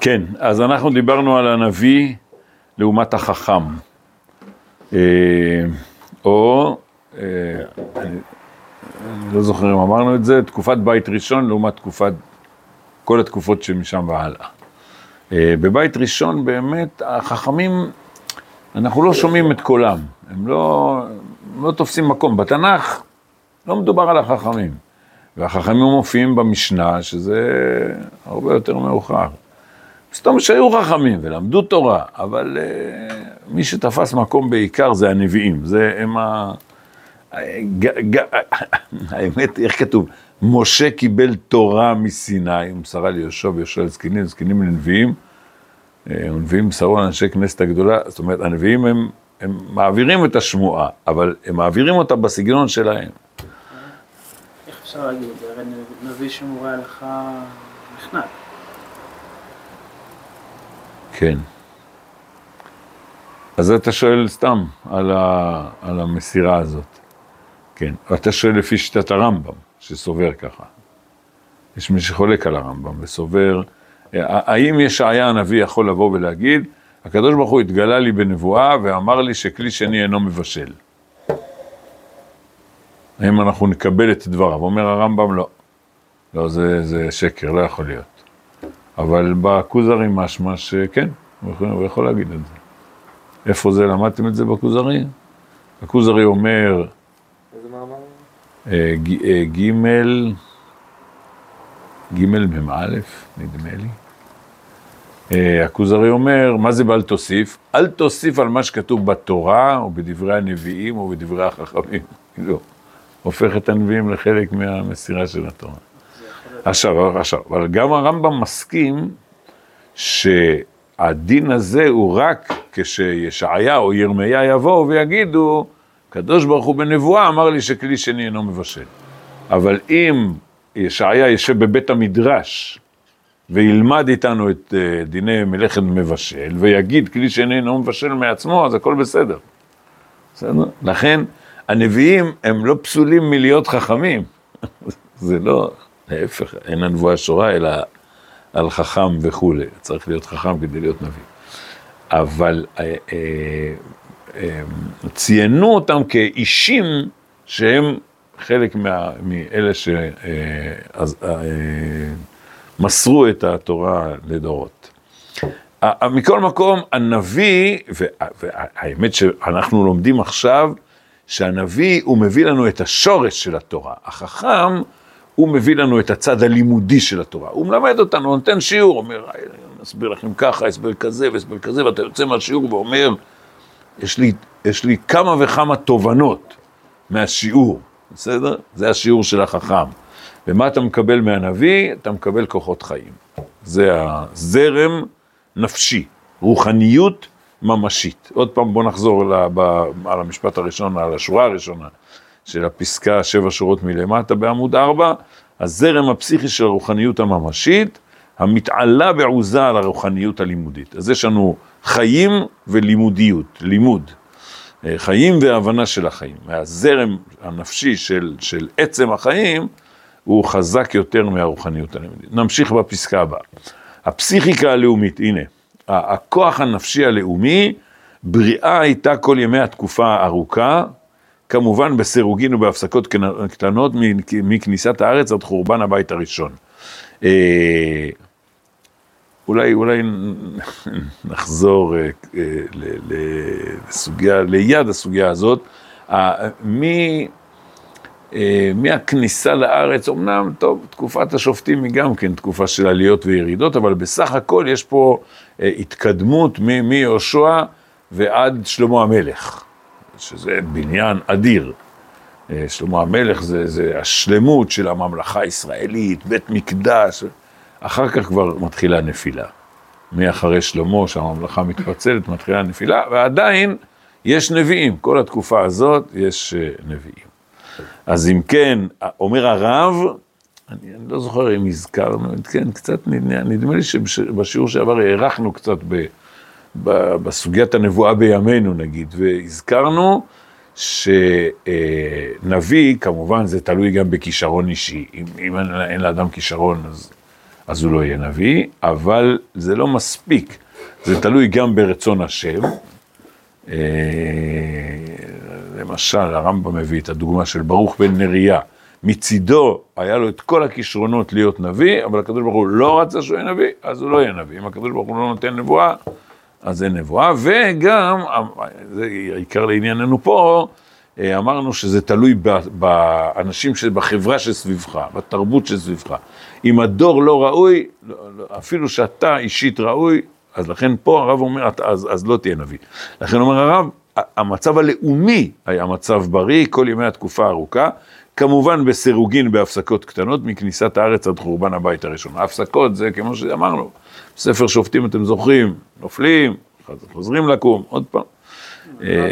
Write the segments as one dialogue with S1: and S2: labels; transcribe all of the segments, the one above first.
S1: כן, אז אנחנו דיברנו על הנביא לעומת החכם. אה, או, אה, אני, אני לא זוכר אם אמרנו את זה, תקופת בית ראשון לעומת תקופת, כל התקופות שמשם והלאה. אה, בבית ראשון באמת החכמים, אנחנו לא שומעים את קולם, הם לא, הם לא תופסים מקום. בתנ"ך לא מדובר על החכמים, והחכמים מופיעים במשנה, שזה הרבה יותר מאוחר. אומרת שהיו חכמים ולמדו תורה, אבל uh, מי שתפס מקום בעיקר זה הנביאים, זה הם ה... ג, ג, האמת, איך כתוב? משה קיבל תורה מסיני, הוא מסרה ליהושע ויהושע לזקנים, זקנים לנביאים, הנביאים אה, מסרו לאנשי כנסת הגדולה, זאת אומרת, הנביאים הם, הם מעבירים את השמועה, אבל הם מעבירים אותה בסגנון שלהם.
S2: איך אפשר להגיד את זה? הרי נביא שמורה לך נחנק.
S1: כן. אז אתה שואל סתם על, ה, על המסירה הזאת. כן. אתה שואל לפי שיטת הרמב"ם, שסובר ככה. יש מי שחולק על הרמב"ם וסובר, האם ישעיה הנביא יכול לבוא ולהגיד, הקדוש ברוך הוא התגלה לי בנבואה ואמר לי שכלי שני אינו מבשל. האם אנחנו נקבל את דבריו? אומר הרמב"ם, לא. לא, זה, זה שקר, לא יכול להיות. אבל בכוזרי משמע שכן, הוא יכול, הוא יכול להגיד את זה. איפה זה, למדתם את זה בכוזרי? הכוזרי אומר,
S2: איזה מאמר?
S1: אה, אה, ג' ג' מ"א, נדמה לי. אה, הכוזרי אומר, מה זה באל תוסיף? אל תוסיף על מה שכתוב בתורה, או בדברי הנביאים, או בדברי החכמים. לא. הופך את הנביאים לחלק מהמסירה של התורה. עכשיו, עכשיו, אבל גם הרמב"ם מסכים שהדין הזה הוא רק כשישעיה או ירמיה יבואו ויגידו, קדוש ברוך הוא בנבואה אמר לי שכלי שני אינו מבשל. אבל אם ישעיה יושב בבית המדרש וילמד איתנו את אה, דיני מלאכת מבשל ויגיד כלי שני אינו מבשל מעצמו, אז הכל בסדר. בסדר? לכן הנביאים הם לא פסולים מלהיות חכמים. זה לא, להפך, אין הנבואה שורה, אלא על חכם וכולי. צריך להיות חכם כדי להיות נביא. אבל אה, אה, אה, ציינו אותם כאישים שהם חלק מה, מאלה שמסרו אה, את התורה לדורות. מכל מקום, הנביא, והאמת שאנחנו לומדים עכשיו, שהנביא הוא מביא לנו את השורש של התורה. החכם הוא מביא לנו את הצד הלימודי של התורה. הוא מלמד אותנו, נותן שיעור, אומר, אני אסביר לכם ככה, הסבר כזה והסבר כזה, ואתה יוצא מהשיעור ואומר, יש לי, יש לי כמה וכמה תובנות מהשיעור, בסדר? זה השיעור של החכם. ומה אתה מקבל מהנביא? אתה מקבל כוחות חיים. זה הזרם נפשי, רוחניות ממשית. עוד פעם, בוא נחזור על המשפט הראשון, על השורה הראשונה. של הפסקה שבע שורות מלמטה בעמוד ארבע, הזרם הפסיכי של הרוחניות הממשית, המתעלה בעוזה על הרוחניות הלימודית. אז יש לנו חיים ולימודיות, לימוד. אה, חיים והבנה של החיים. הזרם הנפשי של, של עצם החיים הוא חזק יותר מהרוחניות הלימודית. נמשיך בפסקה הבאה. הפסיכיקה הלאומית, הנה, הכוח הנפשי הלאומי, בריאה הייתה כל ימי התקופה הארוכה, כמובן בסירוגין ובהפסקות קטנות מכניסת הארץ עד חורבן הבית הראשון. אה, אולי, אולי נחזור אה, אה, לסוגיה, ליד הסוגיה הזאת, מהכניסה לארץ, אמנם, טוב, תקופת השופטים היא גם כן תקופה של עליות וירידות, אבל בסך הכל יש פה התקדמות מיהושע ועד שלמה המלך. שזה בניין אדיר. אה, שלמה המלך זה, זה השלמות של הממלכה הישראלית, בית מקדש, אחר כך כבר מתחילה נפילה. מאחרי שלמה, שהממלכה מתפצלת, מתחילה נפילה, ועדיין יש נביאים, כל התקופה הזאת יש אה, נביאים. אז אם כן, אומר הרב, אני, אני לא זוכר אם הזכרנו, כן, קצת נדמה, נדמה לי שבשיעור שעבר הארכנו קצת ב... בסוגיית הנבואה בימינו נגיד, והזכרנו שנביא, כמובן זה תלוי גם בכישרון אישי, אם, אם אין לאדם כישרון אז, אז הוא לא יהיה נביא, אבל זה לא מספיק. זה תלוי גם ברצון השם. אה, למשל, הרמב"ם מביא את הדוגמה של ברוך בן נריה. מצידו היה לו את כל הכישרונות להיות נביא, אבל הקדוש ברוך הוא לא רצה שהוא יהיה נביא, אז הוא לא יהיה נביא. אם הקדוש ברוך הוא לא נותן נבואה, אז אין נבואה. וגם, זה עיקר לענייננו פה, אה, אמרנו שזה תלוי באנשים שבחברה שסביבך, בתרבות שסביבך. אם הדור לא ראוי, לא, לא, אפילו שאתה אישית ראוי, אז לכן פה הרב אומר, אז, אז לא תהיה נביא. לכן אומר הרב, המצב הלאומי היה מצב בריא כל ימי התקופה הארוכה, כמובן בסירוגין בהפסקות קטנות מכניסת הארץ עד חורבן הבית הראשון. ההפסקות זה כמו שאמרנו, ספר שופטים אתם זוכרים, נופלים, חוזרים לקום, עוד פעם.
S2: אה,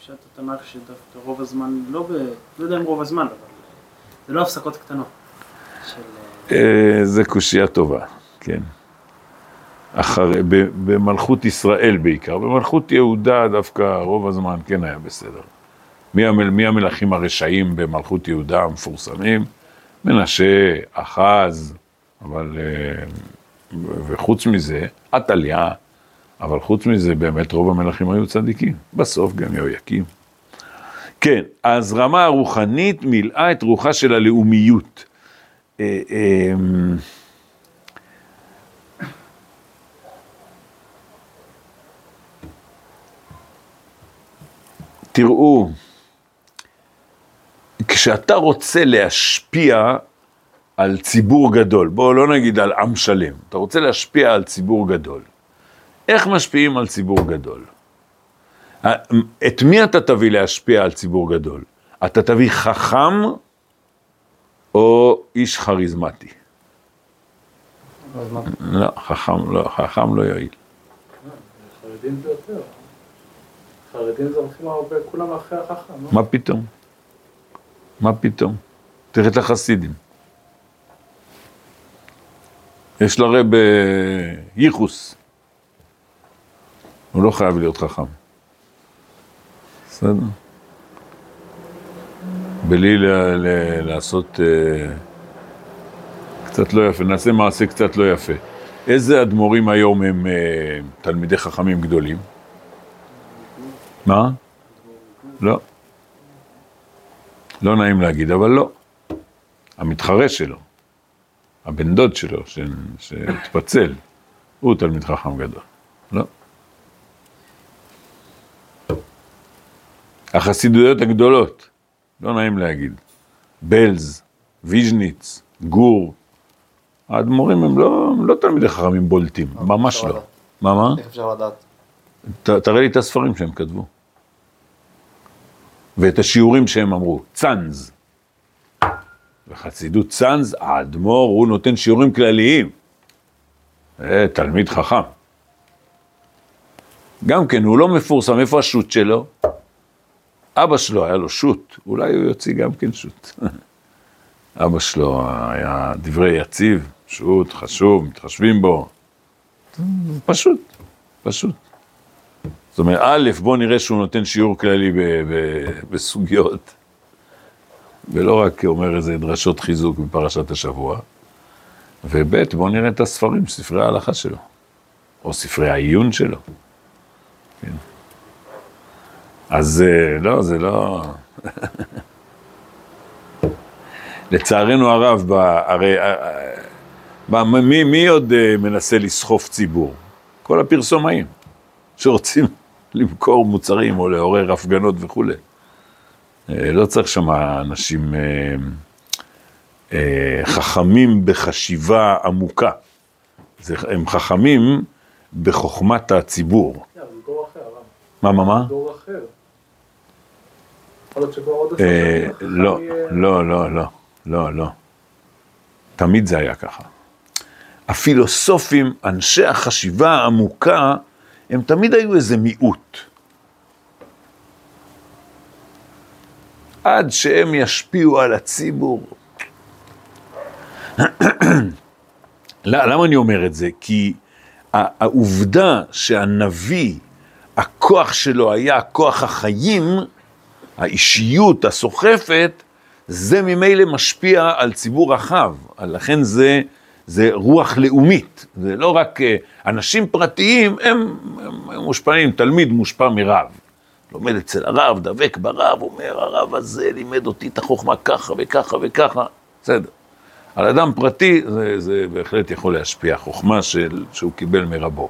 S2: פשט התנ"ך שדווקא רוב הזמן, לא ב... לא יודע אם רוב הזמן, אבל זה לא הפסקות קטנות.
S1: אה, זה קושייה טובה, כן. אחרי, במלכות ישראל בעיקר, במלכות יהודה דווקא רוב הזמן כן היה בסדר. מי, המל, מי המלכים הרשעים במלכות יהודה המפורסמים? מנשה, אחז, אבל, אה, וחוץ מזה, עתליה, אבל חוץ מזה, באמת רוב המלכים היו צדיקים. בסוף גם יהויקים. כן, ההזרמה הרוחנית מילאה את רוחה של הלאומיות. אה, אמ, תראו, כשאתה רוצה להשפיע על ציבור גדול, בואו לא נגיד על עם שלם, אתה רוצה להשפיע על ציבור גדול, איך משפיעים על ציבור גדול? את מי אתה תביא להשפיע על ציבור גדול? אתה תביא חכם או איש כריזמטי? לא, חכם לא, חכם לא יועיל.
S2: חרדים זה יותר. חרדים זה הולכים הרבה, כולם אחרי החכם. לא?
S1: מה פתאום? מה פתאום? תראה את יש לרב ייחוס. הוא לא חייב להיות חכם. בסדר? בלי ל- ל- לעשות uh, קצת לא יפה, נעשה מעשה קצת לא יפה. איזה אדמו"רים היום הם uh, תלמידי חכמים גדולים? מה? לא. לא נעים להגיד, אבל לא. המתחרה שלו, הבן דוד שלו, שהתפצל, הוא תלמיד חכם גדול. לא. החסידויות הגדולות, לא נעים להגיד, בלז, ויז'ניץ, גור, האדמו"רים הם לא, הם לא תלמידי חכמים בולטים, ממש לא. מה, מה?
S3: איך אפשר לדעת?
S1: ת, תראה לי את הספרים שהם כתבו. ואת השיעורים שהם אמרו, צאנז. בחסידות צאנז, האדמו"ר, הוא נותן שיעורים כלליים. אה, תלמיד חכם. גם כן, הוא לא מפורסם, איפה השו"ת שלו? אבא שלו היה לו שו"ת, אולי הוא יוציא גם כן שו"ת. אבא שלו היה דברי יציב, שו"ת, חשוב, מתחשבים בו. פשוט, פשוט. זאת אומרת, א', בוא נראה שהוא נותן שיעור כללי בסוגיות, ולא רק אומר איזה דרשות חיזוק מפרשת השבוע, וב', בוא נראה את הספרים, ספרי ההלכה שלו, או ספרי העיון שלו. כן. אז אה, לא, זה לא... לצערנו הרב, ב- הרי אה, אה, ב- מי, מי עוד אה, מנסה לסחוף ציבור? כל הפרסומאים שרוצים למכור מוצרים או לעורר הפגנות וכולי. אה, לא צריך שם אנשים אה, אה, חכמים בחשיבה עמוקה. זה, הם חכמים בחוכמת הציבור.
S2: כן.
S1: מה, מה, מה?
S2: דור אחר. יכול להיות שכבר עוד עשר
S1: אה,
S2: שנים החכם
S1: לא,
S2: יהיה-
S1: לא, לא, לא, לא, לא. תמיד זה היה ככה. הפילוסופים, אנשי החשיבה העמוקה, הם תמיד היו איזה מיעוט. עד שהם ישפיעו על הציבור. למה אני אומר את זה? כי העובדה שהנביא, הכוח שלו היה כוח החיים, האישיות הסוחפת, זה ממילא משפיע על ציבור רחב. לכן זה, זה רוח לאומית, זה לא רק אה, אנשים פרטיים, הם, הם, הם מושפעים, תלמיד מושפע מרב. לומד אצל הרב, דבק ברב, אומר, הרב הזה לימד אותי את החוכמה ככה וככה וככה, בסדר. על אדם פרטי זה, זה בהחלט יכול להשפיע, חוכמה של, שהוא קיבל מרבו.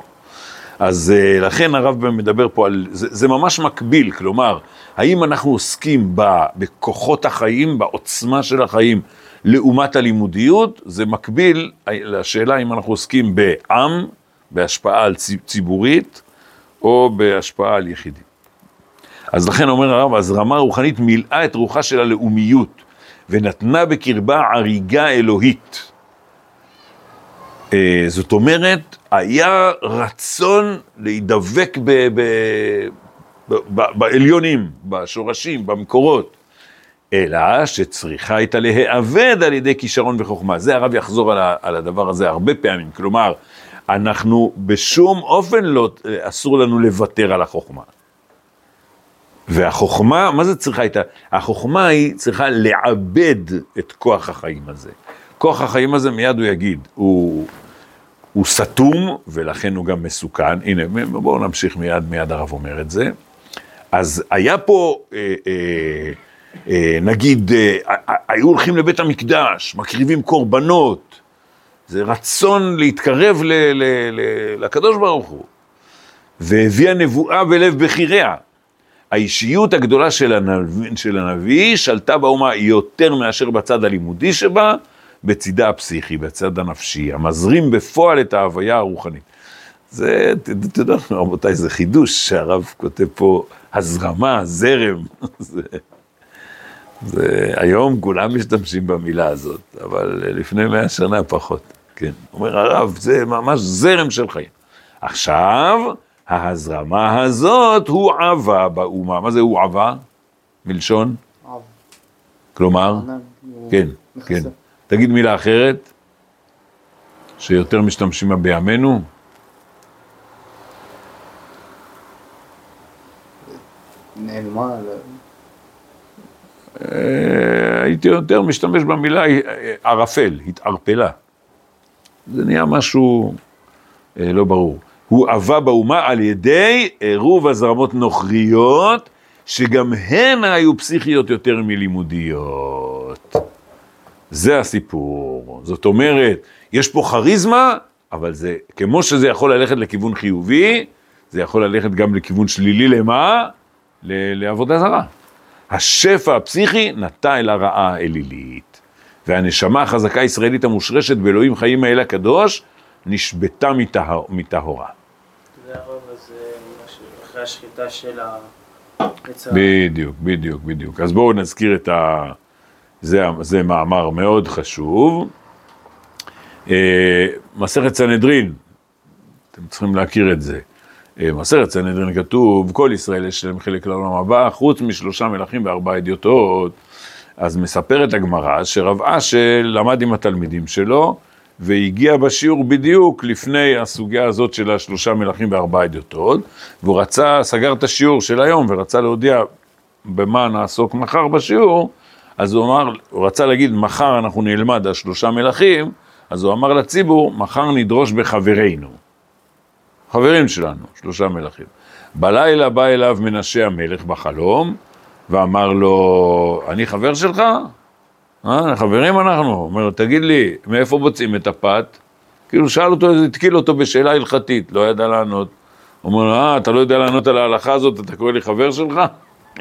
S1: אז אה, לכן הרב מדבר פה על, זה, זה ממש מקביל, כלומר, האם אנחנו עוסקים ב, בכוחות החיים, בעוצמה של החיים, לעומת הלימודיות, זה מקביל לשאלה אם אנחנו עוסקים בעם, בהשפעה על ציבורית, או בהשפעה על יחידים. אז לכן אומר הרב, הזרמה רוחנית מילאה את רוחה של הלאומיות, ונתנה בקרבה עריגה אלוהית. אה, זאת אומרת, היה רצון להידבק ב, ב, ב, בעליונים, בשורשים, במקורות, אלא שצריכה הייתה להיאבד על ידי כישרון וחוכמה. זה הרב יחזור על, ה, על הדבר הזה הרבה פעמים, כלומר, אנחנו בשום אופן לא, אסור לנו לוותר על החוכמה. והחוכמה, מה זה צריכה הייתה? החוכמה היא צריכה לעבד את כוח החיים הזה. כוח החיים הזה, מיד הוא יגיד, הוא, הוא סתום, ולכן הוא גם מסוכן. הנה, בואו נמשיך מיד, מיד הרב אומר את זה. אז היה פה, אה, אה, אה, נגיד, אה, היו הולכים לבית המקדש, מקריבים קורבנות, זה רצון להתקרב ל, ל, ל, לקדוש ברוך הוא, והביאה נבואה בלב בחיריה. האישיות הגדולה של הנביא, של הנביא שלטה באומה יותר מאשר בצד הלימודי שבה, בצידה הפסיכי, בצד הנפשי, המזרים בפועל את ההוויה הרוחנית. זה, אתה יודע, רבותיי, זה חידוש שהרב כותב פה, הזרמה, זרם. זה, זה, היום כולם משתמשים במילה הזאת, אבל לפני מאה שנה פחות, כן. אומר הרב, זה ממש זרם של חיים. עכשיו, ההזרמה הזאת הוא עבה באומה. מה זה הוא עבה? מלשון? עב. כלומר? כן, כן. תגיד מילה אחרת, שיותר משתמשים בה בימינו.
S2: נעלמה. לא.
S1: אה, הייתי יותר משתמש במילה אה, ערפל, התערפלה. זה נהיה משהו אה, לא ברור. הוא עבה באומה על ידי עירוב הזרמות נוכריות, שגם הן היו פסיכיות יותר מלימודיות. זה הסיפור. זאת אומרת, יש פה כריזמה, אבל זה, כמו שזה יכול ללכת לכיוון חיובי, זה יכול ללכת גם לכיוון שלילי למה? לעבודה זרה. השפע הפסיכי נטע אל הרעה האלילית. והנשמה החזקה הישראלית המושרשת באלוהים חיים האל הקדוש, נשבתה מטהורה.
S2: אחרי השחיטה של ה...
S1: בדיוק, בדיוק, בדיוק. אז בואו נזכיר את ה... זה, זה מאמר מאוד חשוב. אה, מסכת סנהדרין, אתם צריכים להכיר את זה. אה, מסכת סנהדרין כתוב, כל ישראל יש להם חלק לעולם הבא, חוץ משלושה מלכים וארבעה אדיוטות. אז מספרת הגמרא שרב אשל למד עם התלמידים שלו, והגיע בשיעור בדיוק לפני הסוגיה הזאת של השלושה מלכים וארבעה אדיוטות, והוא רצה, סגר את השיעור של היום ורצה להודיע במה נעסוק מחר בשיעור, אז הוא אמר, הוא רצה להגיד, מחר אנחנו נלמד על שלושה מלכים, אז הוא אמר לציבור, מחר נדרוש בחברינו. חברים שלנו, שלושה מלכים. בלילה בא אליו מנשה המלך בחלום, ואמר לו, אני חבר שלך? אה, חברים אנחנו. אומר, תגיד לי, מאיפה מוצאים את הפת? כאילו שאל אותו, התקיל אותו בשאלה הלכתית, לא ידע לענות. אומר, אה, אתה לא יודע לענות על ההלכה הזאת, אתה קורא לי חבר שלך?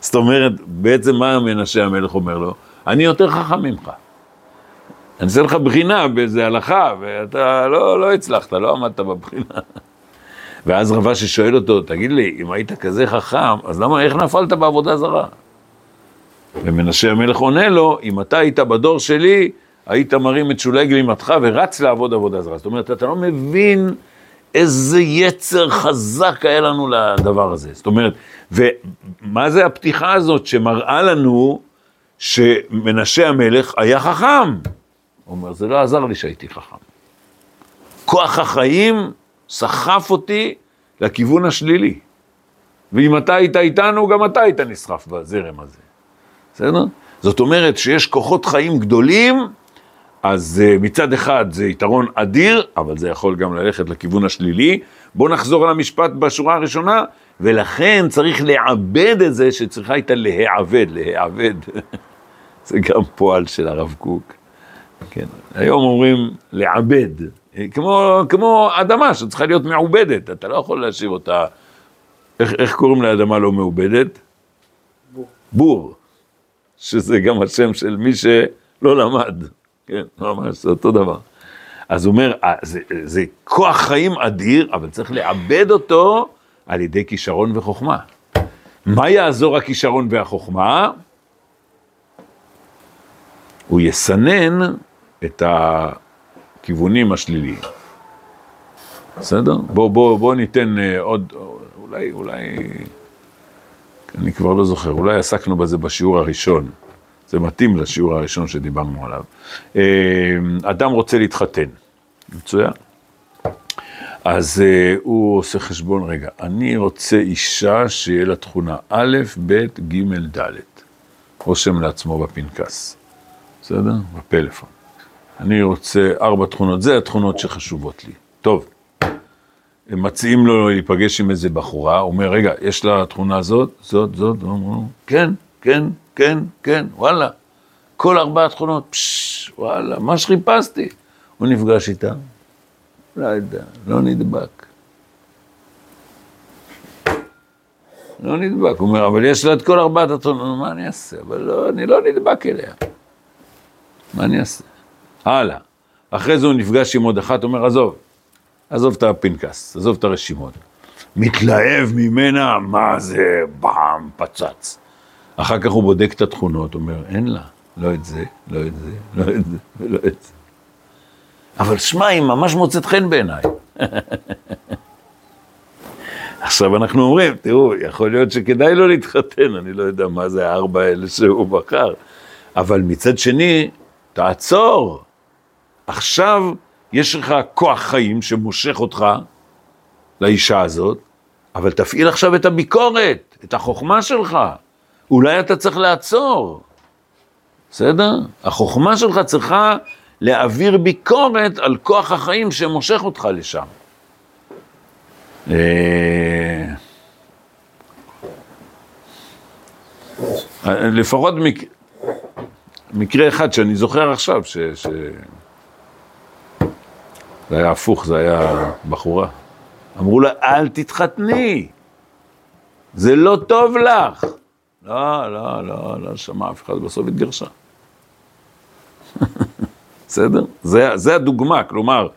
S1: זאת אומרת, בעצם מה מנשה המלך אומר לו? אני יותר חכם ממך. אני אעשה לך בחינה באיזה הלכה, ואתה לא, לא הצלחת, לא עמדת בבחינה. ואז רבה ששואל אותו, תגיד לי, אם היית כזה חכם, אז למה, איך נפלת בעבודה זרה? ומנשה המלך עונה לו, אם אתה היית בדור שלי, היית מרים את שולי גלימתך ורץ לעבוד עבודה זרה. זאת אומרת, אתה לא מבין איזה יצר חזק היה לנו לדבר הזה. זאת אומרת, ומה זה הפתיחה הזאת שמראה לנו שמנשה המלך היה חכם? הוא אומר, זה לא עזר לי שהייתי חכם. כוח החיים סחף אותי לכיוון השלילי. ואם אתה היית איתנו, גם אתה היית נסחף בזרם הזה. בסדר? זאת אומרת שיש כוחות חיים גדולים, אז אה, מצד אחד זה יתרון אדיר, אבל זה יכול גם ללכת לכיוון השלילי. בואו נחזור על המשפט בשורה הראשונה, ולכן צריך לעבד את זה שצריכה הייתה להעבד, להעבד. זה גם פועל של הרב קוק. כן, היום אומרים לעבד, כמו, כמו אדמה שצריכה להיות מעובדת, אתה לא יכול להשאיר אותה, איך, איך קוראים לאדמה לא מעובדת?
S2: בור.
S1: בור, שזה גם השם של מי שלא למד, כן, ממש, זה אותו דבר. אז הוא אומר, אה, זה, זה כוח חיים אדיר, אבל צריך לעבד אותו על ידי כישרון וחוכמה. מה יעזור הכישרון והחוכמה? הוא יסנן את הכיוונים השליליים. בסדר? בואו בוא, בוא ניתן אה, עוד, אולי, אולי, אני כבר לא זוכר, אולי עסקנו בזה בשיעור הראשון. זה מתאים לשיעור הראשון שדיברנו עליו. אה, אדם רוצה להתחתן, מצוין. אז uh, הוא עושה חשבון, רגע, אני רוצה אישה שיהיה לה תכונה א', ב', ג', ד', רושם לעצמו בפנקס, בסדר? בפלאפון. אני רוצה ארבע תכונות, זה התכונות שחשובות לי. טוב, מציעים לו להיפגש עם איזה בחורה, הוא אומר, רגע, יש לה תכונה זאת, זאת, זאת, הוא אומר, כן, כן, כן, כן, וואלה. כל ארבע תכונות, פשש, וואלה, מה שחיפשתי. הוא נפגש איתה, לא יודע, לא נדבק. לא נדבק, הוא אומר, אבל יש לה את כל ארבעת התכונות, מה אני אעשה? אבל לא, אני לא נדבק אליה. מה אני אעשה? הלאה. אחרי זה הוא נפגש עם עוד אחת, אומר, עזוב, עזוב את הפנקס, עזוב את הרשימות. מתלהב ממנה, מה זה, באם, פצץ. אחר כך הוא בודק את התכונות, אומר, אין לה, לא את זה, לא את זה, לא את זה, ולא את זה. אבל שמע, היא ממש מוצאת חן בעיניי. עכשיו אנחנו אומרים, תראו, יכול להיות שכדאי לו להתחתן, אני לא יודע מה זה הארבע האלה שהוא בחר, אבל מצד שני, תעצור. עכשיו יש לך כוח חיים שמושך אותך לאישה הזאת, אבל תפעיל עכשיו את הביקורת, את החוכמה שלך. אולי אתה צריך לעצור, בסדר? החוכמה שלך צריכה להעביר ביקורת על כוח החיים שמושך אותך לשם. אה, לפחות מק... מקרה אחד שאני זוכר עכשיו, ש... זה היה הפוך, זה היה בחורה. אמרו לה, אל תתחתני, זה לא טוב לך. לא, לא, לא, לא שמע אף אחד, בסוף התגרשה. בסדר? זה, זה הדוגמה, כלומר,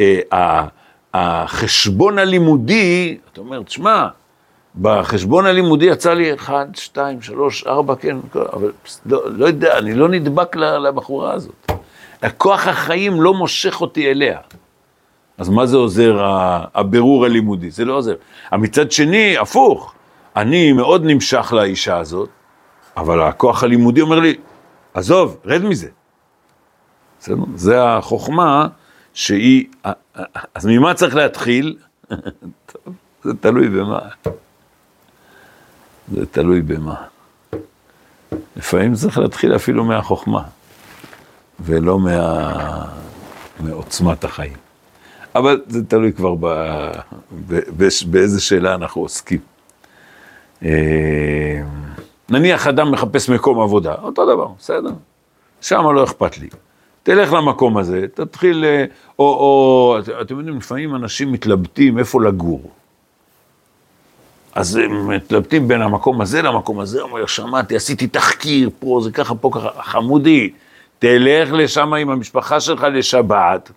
S1: אה, החשבון הלימודי, אתה אומר, תשמע, בחשבון הלימודי יצא לי 1, 2, 3, 4, כן, אבל לא, לא יודע, אני לא נדבק לבחורה הזאת. הכוח החיים לא מושך אותי אליה. אז מה זה עוזר הבירור הלימודי? זה לא עוזר. מצד שני, הפוך, אני מאוד נמשך לאישה הזאת, אבל הכוח הלימודי אומר לי, עזוב, רד מזה. בסדר? זה החוכמה שהיא, אז ממה צריך להתחיל? טוב, זה תלוי במה. זה תלוי במה. לפעמים צריך להתחיל אפילו מהחוכמה, ולא מה... מעוצמת החיים. אבל זה תלוי כבר ב... ב... ב... באיזה שאלה אנחנו עוסקים. אה, נניח אדם מחפש מקום עבודה, אותו דבר, בסדר? שם לא אכפת לי. תלך למקום הזה, תתחיל, אה, או, או אתם יודעים, לפעמים אנשים מתלבטים איפה לגור. אז הם מתלבטים בין המקום הזה למקום הזה, אומר, שמעתי, עשיתי תחקיר, פה זה ככה, פה ככה, חמודי, תלך לשם עם המשפחה שלך לשבת,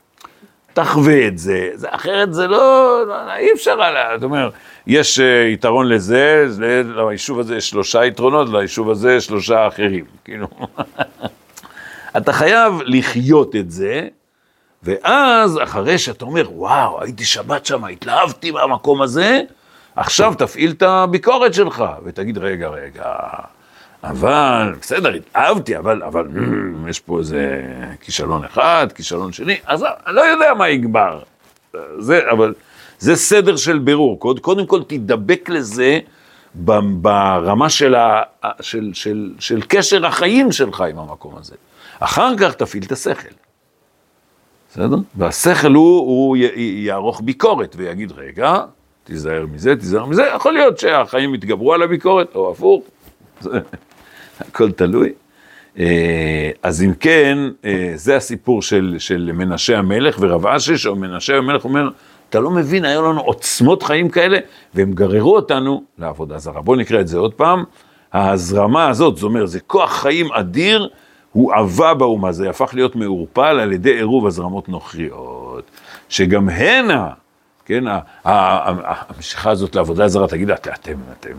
S1: תחווה את זה, זה אחרת זה לא, לא אי אפשר עליה, זאת אומרת, יש uh, יתרון לזה, ליישוב הזה יש שלושה יתרונות, ליישוב הזה יש שלושה אחרים, כאילו. אתה חייב לחיות את זה, ואז אחרי שאתה אומר, וואו, הייתי שבת שם, התלהבתי מהמקום הזה, עכשיו תפעיל את הביקורת שלך, ותגיד, רגע, רגע, אבל, בסדר, התאהבתי, אבל, אבל, mm, יש פה איזה כישלון אחד, כישלון שני, אז אני לא יודע מה יגבר. זה, אבל זה סדר של בירור. קוד, קודם כל תדבק לזה ברמה של, ה, של, של, של קשר החיים שלך עם המקום הזה. אחר כך תפעיל את השכל. בסדר? והשכל הוא, הוא י- יערוך ביקורת ויגיד, רגע, תיזהר מזה, תיזהר מזה, יכול להיות שהחיים יתגברו על הביקורת, או הפוך, הכל תלוי. אה, אז אם כן, אה, זה הסיפור של, של מנשה המלך ורב אשי, שמנשה המלך אומר, אתה לא מבין, היו לנו עוצמות חיים כאלה, והם גררו אותנו לעבודה זרה. בואו נקרא את זה עוד פעם. ההזרמה הזאת, זאת אומרת, זה כוח חיים אדיר, הוא עבה באומה, זה הפך להיות מעורפל על ידי עירוב הזרמות נוכריות, שגם הנה, כן, המשיכה הזאת לעבודה זרה, תגיד, את- אתם, אתם,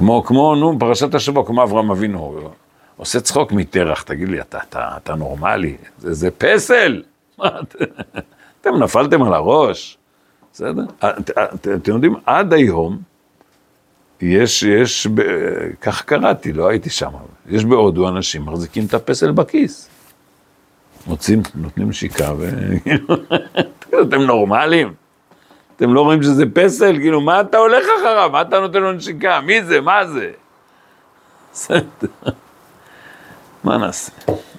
S1: כמו, כמו, נו, פרשת השבוע, כמו אברהם אבינו, עושה צחוק מטרח, תגיד לי, אתה, אתה, אתה נורמלי, זה, זה פסל, אתם נפלתם על הראש, בסדר? את- את- אתם יודעים, עד היום, יש, יש, ב- כך קראתי, לא הייתי שם, יש בהודו אנשים מחזיקים את הפסל בכיס. מוצאים, נותנים נשיקה, ו... אתם נורמלים? אתם לא רואים שזה פסל? כאילו, מה אתה הולך אחריו? מה אתה נותן לו נשיקה? מי זה? מה זה? מה נעשה?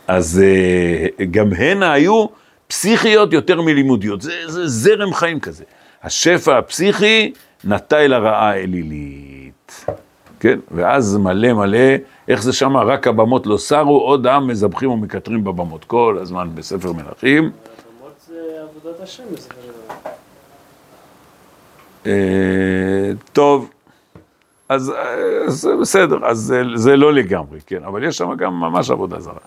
S1: אז אה, גם הנה היו פסיכיות יותר מלימודיות. זה, זה זרם חיים כזה. השפע הפסיכי נטה אל הרעה האלילית. כן? ואז מלא מלא, איך זה שם? רק הבמות לא סרו, עוד עם מזבחים ומקטרים בבמות. כל הזמן בספר מלכים.
S2: למרות זה עבודת השם בסופו של.
S1: אה, טוב, אז אה, זה בסדר, אז זה, זה לא לגמרי, כן, אבל יש שם גם ממש עבודה זרה.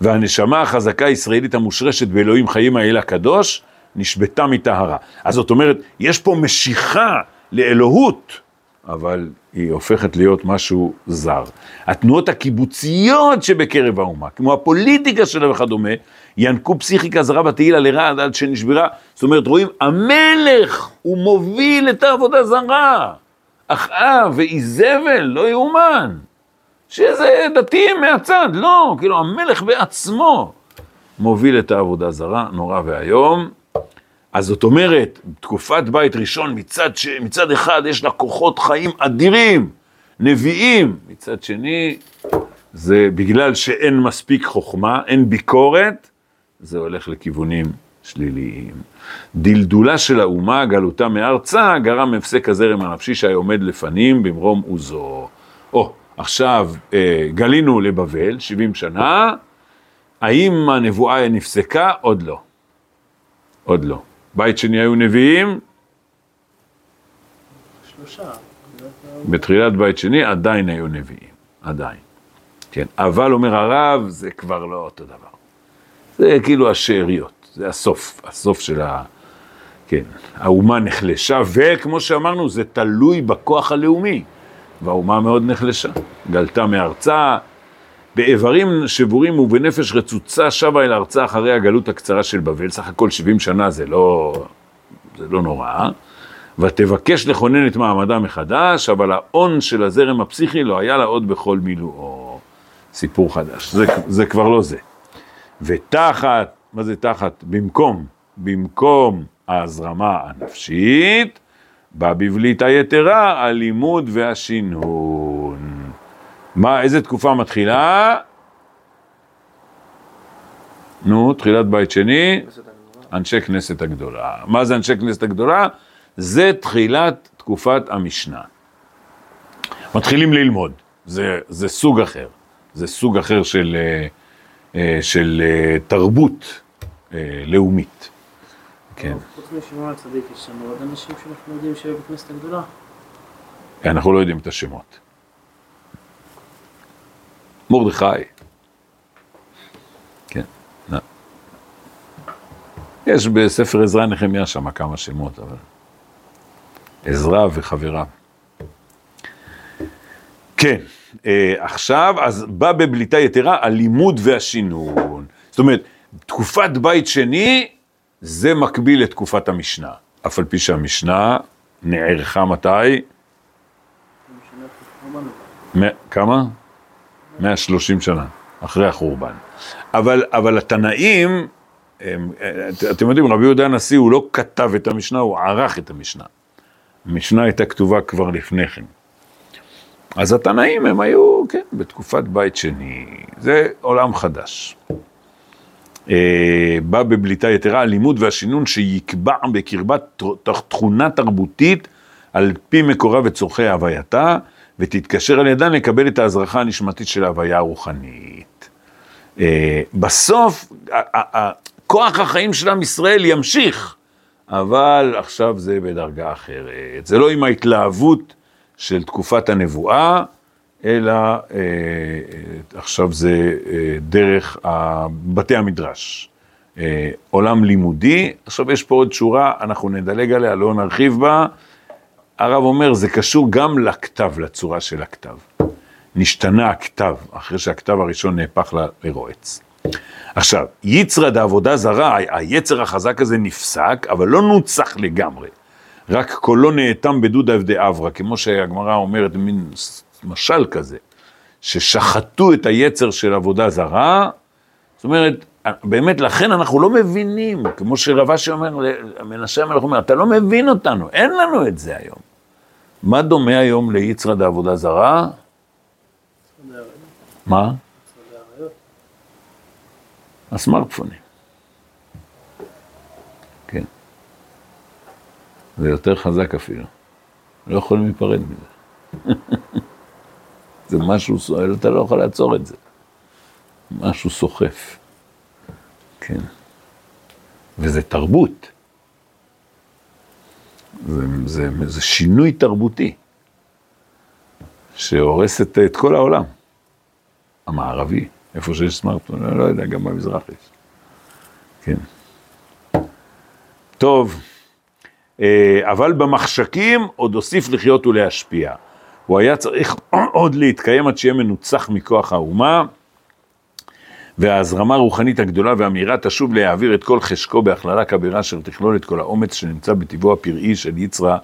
S1: והנשמה החזקה הישראלית המושרשת באלוהים חיים האל הקדוש, נשבתה מטהרה. אז זאת אומרת, יש פה משיכה לאלוהות, אבל היא הופכת להיות משהו זר. התנועות הקיבוציות שבקרב האומה, כמו הפוליטיקה שלה וכדומה, ינקו פסיכיקה זרה בתהילה לרעד עד שנשברה. זאת אומרת, רואים, המלך, הוא מוביל את העבודה זרה. אחאב ואיזבל, לא יאומן. שזה דתיים מהצד, לא, כאילו המלך בעצמו מוביל את העבודה זרה, נורא ואיום. אז זאת אומרת, תקופת בית ראשון מצד, ש... מצד אחד יש לה כוחות חיים אדירים, נביאים, מצד שני זה בגלל שאין מספיק חוכמה, אין ביקורת, זה הולך לכיוונים שליליים. דלדולה של האומה, גלותה מארצה, גרם הפסק הזרם הנפשי שהיה עומד לפנים במרום עוזו. או, עכשיו אה, גלינו לבבל, 70 שנה, האם הנבואה נפסקה? עוד לא. עוד לא. בית שני היו נביאים,
S2: שלושה.
S1: בתחילת בית שני עדיין היו נביאים, עדיין. כן, אבל אומר הרב, זה כבר לא אותו דבר. זה כאילו השאריות, זה הסוף, הסוף של ה... כן, האומה נחלשה, וכמו שאמרנו, זה תלוי בכוח הלאומי. והאומה מאוד נחלשה, גלתה מארצה, באיברים שבורים ובנפש רצוצה שבה אל ארצה אחרי הגלות הקצרה של בבל, סך הכל 70 שנה זה לא, זה לא נורא, ותבקש לכונן את מעמדה מחדש, אבל ההון של הזרם הפסיכי לא היה לה עוד בכל מילואו. סיפור חדש, זה, זה כבר לא זה. ותחת, מה זה תחת? במקום, במקום ההזרמה הנפשית, בא בבליט היתרה הלימוד והשינון. מה, איזה תקופה מתחילה? נו, תחילת בית שני, אנשי כנסת הגדולה. מה זה אנשי כנסת הגדולה? זה תחילת תקופת המשנה. מתחילים ללמוד, זה, זה סוג אחר, זה סוג אחר של, אה, של אה, תרבות אה, לאומית. כן.
S2: חוץ משמעון הצדיק, יש לנו עוד אנשים שאנחנו יודעים שהיו בכנסת הגדולה?
S1: אנחנו לא יודעים את השמות. מרדכי. כן. יש בספר עזרא נחמיה שם כמה שמות, אבל... עזרא וחבריו. כן, אה, עכשיו, אז בא בבליטה יתרה הלימוד והשינון. זאת אומרת, תקופת בית שני, זה מקביל לתקופת המשנה. אף על פי שהמשנה נערכה מתי? כמה? 130 שנה, אחרי החורבן. אבל, אבל התנאים, הם, את- אתם יודעים, רבי יהודה הנשיא, הוא לא כתב את המשנה, הוא ערך את המשנה. המשנה הייתה כתובה כבר לפני כן. אז התנאים הם היו, כן, בתקופת בית שני, זה עולם חדש. אה, בא בבליטה יתרה, הלימוד והשינון שיקבע בקרבת תכונה תרבותית על פי מקורה וצורכי הווייתה, ותתקשר על ידן לקבל את ההזרחה הנשמתית של ההוויה הרוחנית. אה, בסוף, כוח החיים של עם ישראל ימשיך, אבל עכשיו זה בדרגה אחרת. זה לא עם ההתלהבות של תקופת הנבואה, אלא אה, אה, עכשיו זה אה, דרך בתי המדרש. אה, עולם לימודי, עכשיו יש פה עוד שורה, אנחנו נדלג עליה, לא נרחיב בה. הרב אומר, זה קשור גם לכתב, לצורה של הכתב. נשתנה הכתב, אחרי שהכתב הראשון נהפך לרועץ. עכשיו, יצרא דעבודה זרה, היצר החזק הזה נפסק, אבל לא נוצח לגמרי. רק קולו נאטם בדודא עבדי אברא, כמו שהגמרא אומרת, מין משל כזה, ששחטו את היצר של עבודה זרה, זאת אומרת, באמת, לכן אנחנו לא מבינים, כמו שרב אשי אומר, מנשה המלך אומר, אתה לא מבין אותנו, אין לנו את זה היום. מה דומה היום ליצרא דעבודה זרה? מה? הסמארטפונים. זה יותר חזק אפילו. לא יכולים להיפרד מזה. זה משהו, אתה לא יכול לעצור את זה. משהו סוחף. כן. וזה תרבות. זה, זה, זה שינוי תרבותי, שהורס את, את כל העולם. המערבי, איפה שיש סמארטפון, אני לא יודע, גם במזרח יש. כן. טוב, אבל במחשכים עוד הוסיף לחיות ולהשפיע. הוא היה צריך עוד להתקיים עד שיהיה מנוצח מכוח האומה, וההזרמה הרוחנית הגדולה והמהירה תשוב להעביר את כל חשקו בהכללה כבירה אשר תכלול את כל האומץ שנמצא בטבעו הפראי של יצרא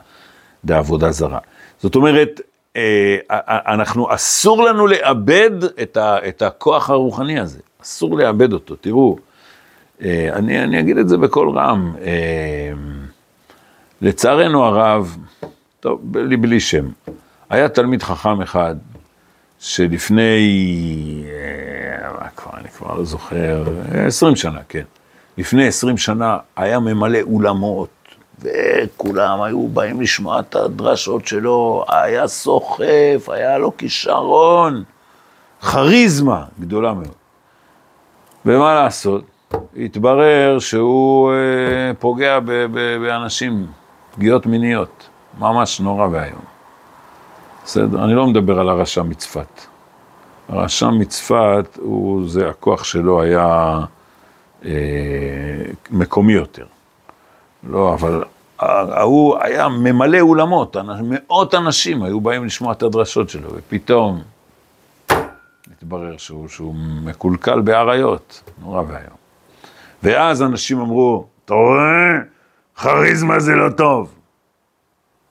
S1: דעבודה זרה. זאת אומרת, אה, אנחנו, אסור לנו לאבד את, ה, את הכוח הרוחני הזה, אסור לאבד אותו. תראו, אה, אני, אני אגיד את זה בקול רם, אה, לצערנו הרב, טוב, בלי, בלי שם, היה תלמיד חכם אחד, שלפני, אה, מה כבר, אני כבר לא זוכר, אה, 20 שנה, כן. לפני 20 שנה היה ממלא אולמות, וכולם היו באים לשמוע את הדרשות שלו, היה סוחף, היה לו כישרון, כריזמה גדולה מאוד. ומה לעשות? התברר שהוא אה, פוגע באנשים, פגיעות מיניות, ממש נורא ואיום. בסדר? אני לא מדבר על הרשע מצפת. הרשע מצפת, הוא, זה, הכוח שלו היה אה, מקומי יותר. לא, אבל ההוא היה ממלא אולמות, מאות אנשים היו באים לשמוע את הדרשות שלו, ופתאום התברר שהוא, שהוא מקולקל באריות, נורא ואיום. ואז אנשים אמרו, אתה רואה? כריזמה זה לא טוב.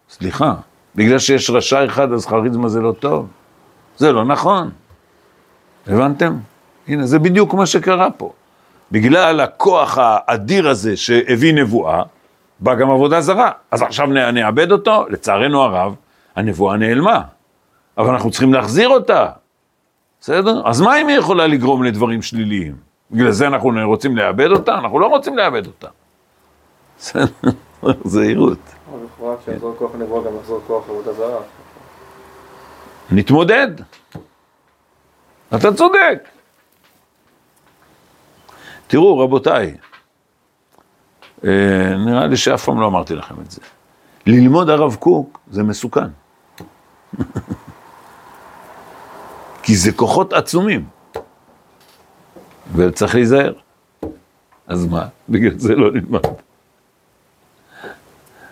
S1: סליחה, בגלל שיש רשע אחד אז כריזמה זה לא טוב? זה לא נכון. הבנתם? הנה, זה בדיוק מה שקרה פה. בגלל הכוח האדיר הזה שהביא נבואה, בא גם עבודה זרה. אז עכשיו נאבד אותו? לצערנו הרב, הנבואה נעלמה. אבל אנחנו צריכים להחזיר אותה. בסדר? אז מה אם היא יכולה לגרום לדברים שליליים? בגלל זה אנחנו רוצים לאבד אותה? אנחנו לא רוצים לאבד אותה. בסדר? זהירות.
S3: לכאורה כשיחזור כוח הנבואה גם יחזור כוח עבודה זרה.
S1: נתמודד. אתה צודק. תראו, רבותיי, אה, נראה לי שאף פעם לא אמרתי לכם את זה. ללמוד הרב קוק זה מסוכן. כי זה כוחות עצומים. וצריך להיזהר. אז מה? בגלל זה לא נלמד.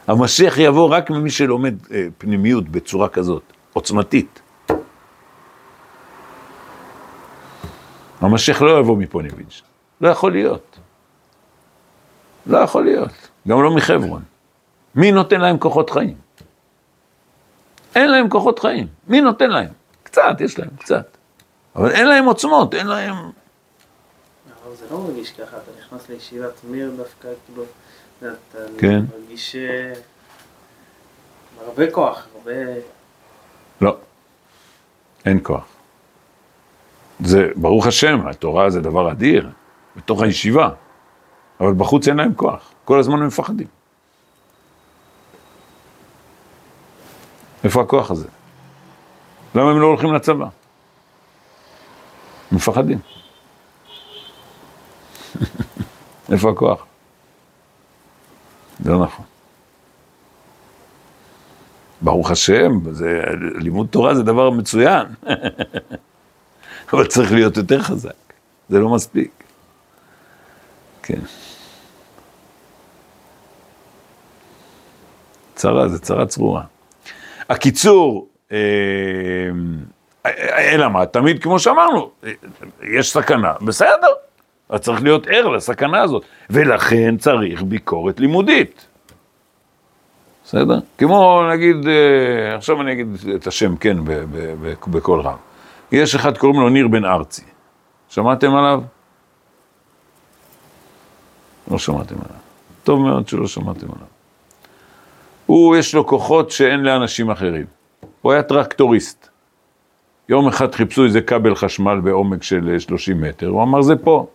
S1: המשיח יבוא רק ממי שלומד אה, פנימיות בצורה כזאת, עוצמתית. המשיח לא יבוא מפוניביץ', לא יכול להיות. לא יכול להיות, גם לא מחברון. מי נותן להם כוחות חיים? אין להם כוחות חיים, מי נותן להם? קצת, יש להם, קצת. אבל אין להם עוצמות, אין להם...
S2: אבל זה לא מרגיש ככה, אתה נכנס לישיבת מיר דווקא, כאילו,
S1: כן.
S2: מרגיש אה, הרבה כוח, הרבה...
S1: לא, אין כוח. זה, ברוך השם, התורה זה דבר אדיר, בתוך הישיבה, אבל בחוץ אין להם כוח, כל הזמן הם מפחדים. איפה הכוח הזה? למה הם לא הולכים לצבא? מפחדים. איפה הכוח? זה לא נכון. ברוך השם, זה, לימוד תורה זה דבר מצוין, אבל צריך להיות יותר חזק, זה לא מספיק. כן. צרה, זה צרה צרורה. הקיצור, אה, אלא מה, תמיד כמו שאמרנו, יש סכנה, בסדר, אז צריך להיות ער לסכנה הזאת, ולכן צריך ביקורת לימודית. בסדר? כמו נגיד, אה, עכשיו אני אגיד את השם, כן, בקול רם. יש אחד, קוראים לו ניר בן ארצי. שמעתם עליו? לא שמעתם עליו. טוב מאוד שלא שמעתם עליו. הוא, יש לו כוחות שאין לאנשים אחרים. הוא היה טרקטוריסט. יום אחד חיפשו איזה כבל חשמל בעומק של 30 מטר, הוא אמר, זה פה.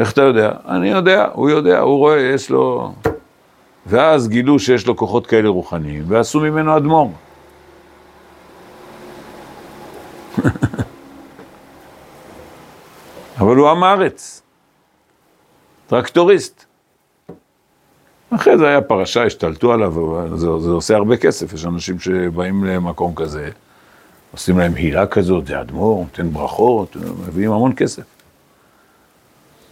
S1: איך אתה יודע? אני יודע, הוא יודע, הוא רואה, יש לו... ואז גילו שיש לו כוחות כאלה רוחניים, ועשו ממנו אדמו"ר. אבל הוא עם הארץ, טרקטוריסט. אחרי זה היה פרשה, השתלטו עליו, זה, זה עושה הרבה כסף, יש אנשים שבאים למקום כזה, עושים להם הילה כזאת, זה אדמו"ר, נותן ברכות, מביאים המון כסף.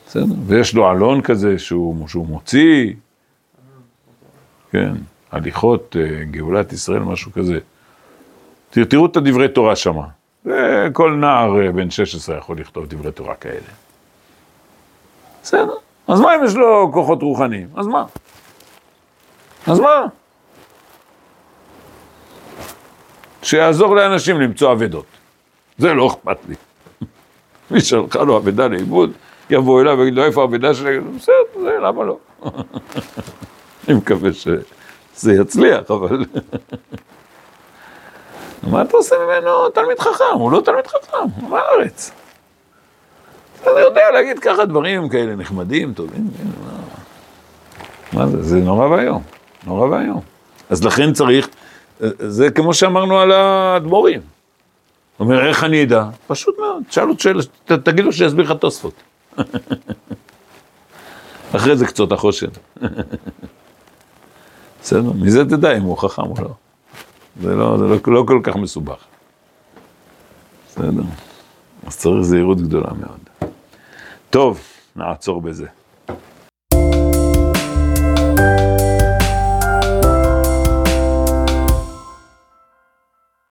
S1: בסדר, ויש לו עלון כזה שהוא, שהוא מוציא, כן, הליכות אה, גאולת ישראל, משהו כזה. תראו את הדברי תורה שמה. כל נער אה, בן 16 יכול לכתוב דברי תורה כאלה. בסדר, אז מה אם יש לו כוחות רוחניים? אז מה? אז מה? שיעזור לאנשים למצוא אבדות. זה לא אכפת לי. מי שהלכה לו אבדה לאיבוד, יבוא אליו ויגיד לו איפה האבדה שלי? בסדר, למה לא? אני מקווה שזה יצליח, אבל... מה אתה עושה ממנו תלמיד חכם? הוא לא תלמיד חכם, הוא בארץ. אתה יודע להגיד ככה דברים כאלה נחמדים, טובים, מה זה? זה נורא ואיום, נורא ואיום. אז לכן צריך, זה כמו שאמרנו על האדמו"רים. אומר, איך אני אדע? פשוט מאוד, תשאל עוד שאלה, תגיד לו שיסביר לך תוספות. אחרי זה קצות החושן. בסדר, מזה תדע אם הוא חכם או לא. זה לא, זה לא, לא כל כך מסובך. בסדר? אז צריך זהירות גדולה מאוד. טוב, נעצור בזה.